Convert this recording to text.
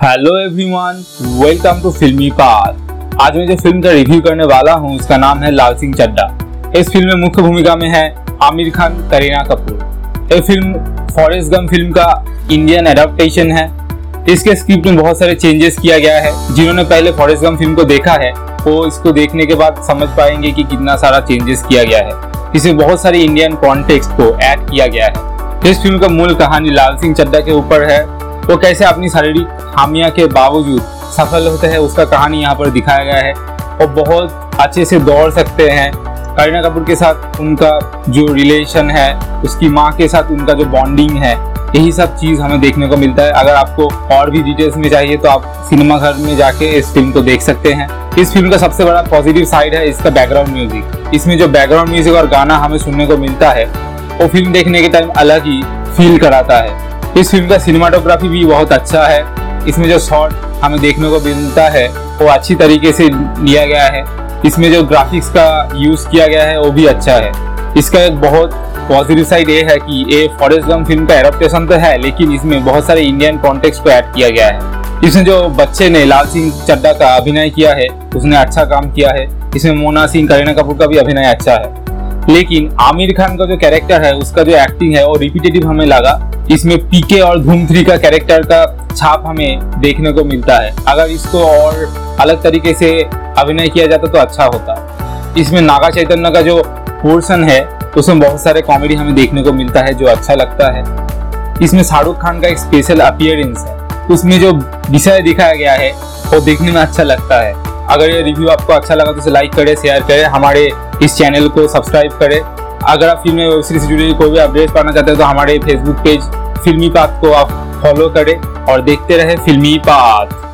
Hello everyone welcome to फिल्मी पार आज मैं जो फ़िल्म का रिव्यू करने वाला हूँ, उसका नाम है लाल सिंह चड्डा इस फ़िल्म में मुख्य भूमिका में है आमिर खान, करीना कपूर। ये फ़िल्म फॉरेस्ट गम फ़िल्म का इंडियन एडाप्टेशन है। इसके स्क्रिप्ट में बहुत सारे चेंजेस किया गया है। जिन्होंने पहले फॉरेस्ट गम फ़िल्म को देखा है, वो इसको देखने के बाद समझ पाएँगे कि कितना सारा चेंजेस किया गया है। इसमें बहुत सारे इंडियन कॉन्टेक्स्ट को ऐड किया गया है। इस फ़िल्म का मूल कहानी लाल सिंह चड्डा के ऊपर है। वो कैसे अपनी शारीरिक खामियाँ के बावजूद सफल होते हैं, उसका कहानी यहाँ पर दिखाया गया है। वो बहुत अच्छे से दौड़ सकते हैं। करीना कपूर के साथ उनका जो रिलेशन है, उसकी माँ के साथ उनका जो बॉन्डिंग है, यही सब चीज़ हमें देखने को मिलता है। अगर आपको और भी डिटेल्स में चाहिए तो आप सिनेमा घर में जाके इस फ़िल्म को देख सकते हैं। इस फ़िल्म का सबसे बड़ा पॉजिटिव साइड है इसका बैकग्राउंड म्यूज़िक इसमें जो बैकग्राउंड म्यूज़िक और गाना हमें सुनने को मिलता है, वो फ़िल्म देखने के टाइम अलग ही फील कराता है। इस फ़िल्म का सिनेमाटोग्राफी भी बहुत अच्छा है। इसमें जो शॉट हमें देखने को मिलता है, वो अच्छी तरीके से लिया गया है। इसमें जो ग्राफिक्स का यूज़ किया गया है, वो भी अच्छा है। इसका एक बहुत पॉजिटिव साइड ये है कि ये फॉरेस्ट गम फ़िल्म का एडप्टेशन तो है, लेकिन इसमें बहुत सारे इंडियन कॉन्टेक्स्ट को ऐड किया गया है। इसमें जो बच्चे ने लाल सिंह चड्डा का अभिनय किया है, उसने अच्छा काम किया है। इसमें मोना सिंह, करीना कपूर का भी अभिनय अच्छा है। लेकिन आमिर खान का जो कैरेक्टर है, उसका जो एक्टिंग है, वो रिपीटेटिव हमें लगा। इसमें पीके और धूम थ्री का कैरेक्टर का छाप हमें देखने को मिलता है। अगर इसको और अलग तरीके से अभिनय किया जाता तो अच्छा होता। इसमें नागा चैतन्य का जो पोर्सन है, उसमें बहुत सारे कॉमेडी हमें देखने को मिलता है जो अच्छा लगता है। इसमें शाहरुख खान का एक स्पेशल अपियरेंस है। उसमें जो विषय दिखाया गया है, वो देखने में अच्छा लगता है। अगर ये रिव्यू आपको अच्छा लगा तो इसे लाइक करें शेयर करें, हमारे इस चैनल को सब्सक्राइब करें। अगर आप फ़िल्म वेब सीरीज़ से जुड़ी कोई भी अपडेट पाना चाहते हैं तो हमारे फेसबुक पेज फिल्मी पाथ को आप फॉलो करें और देखते रहे फिल्मी पाथ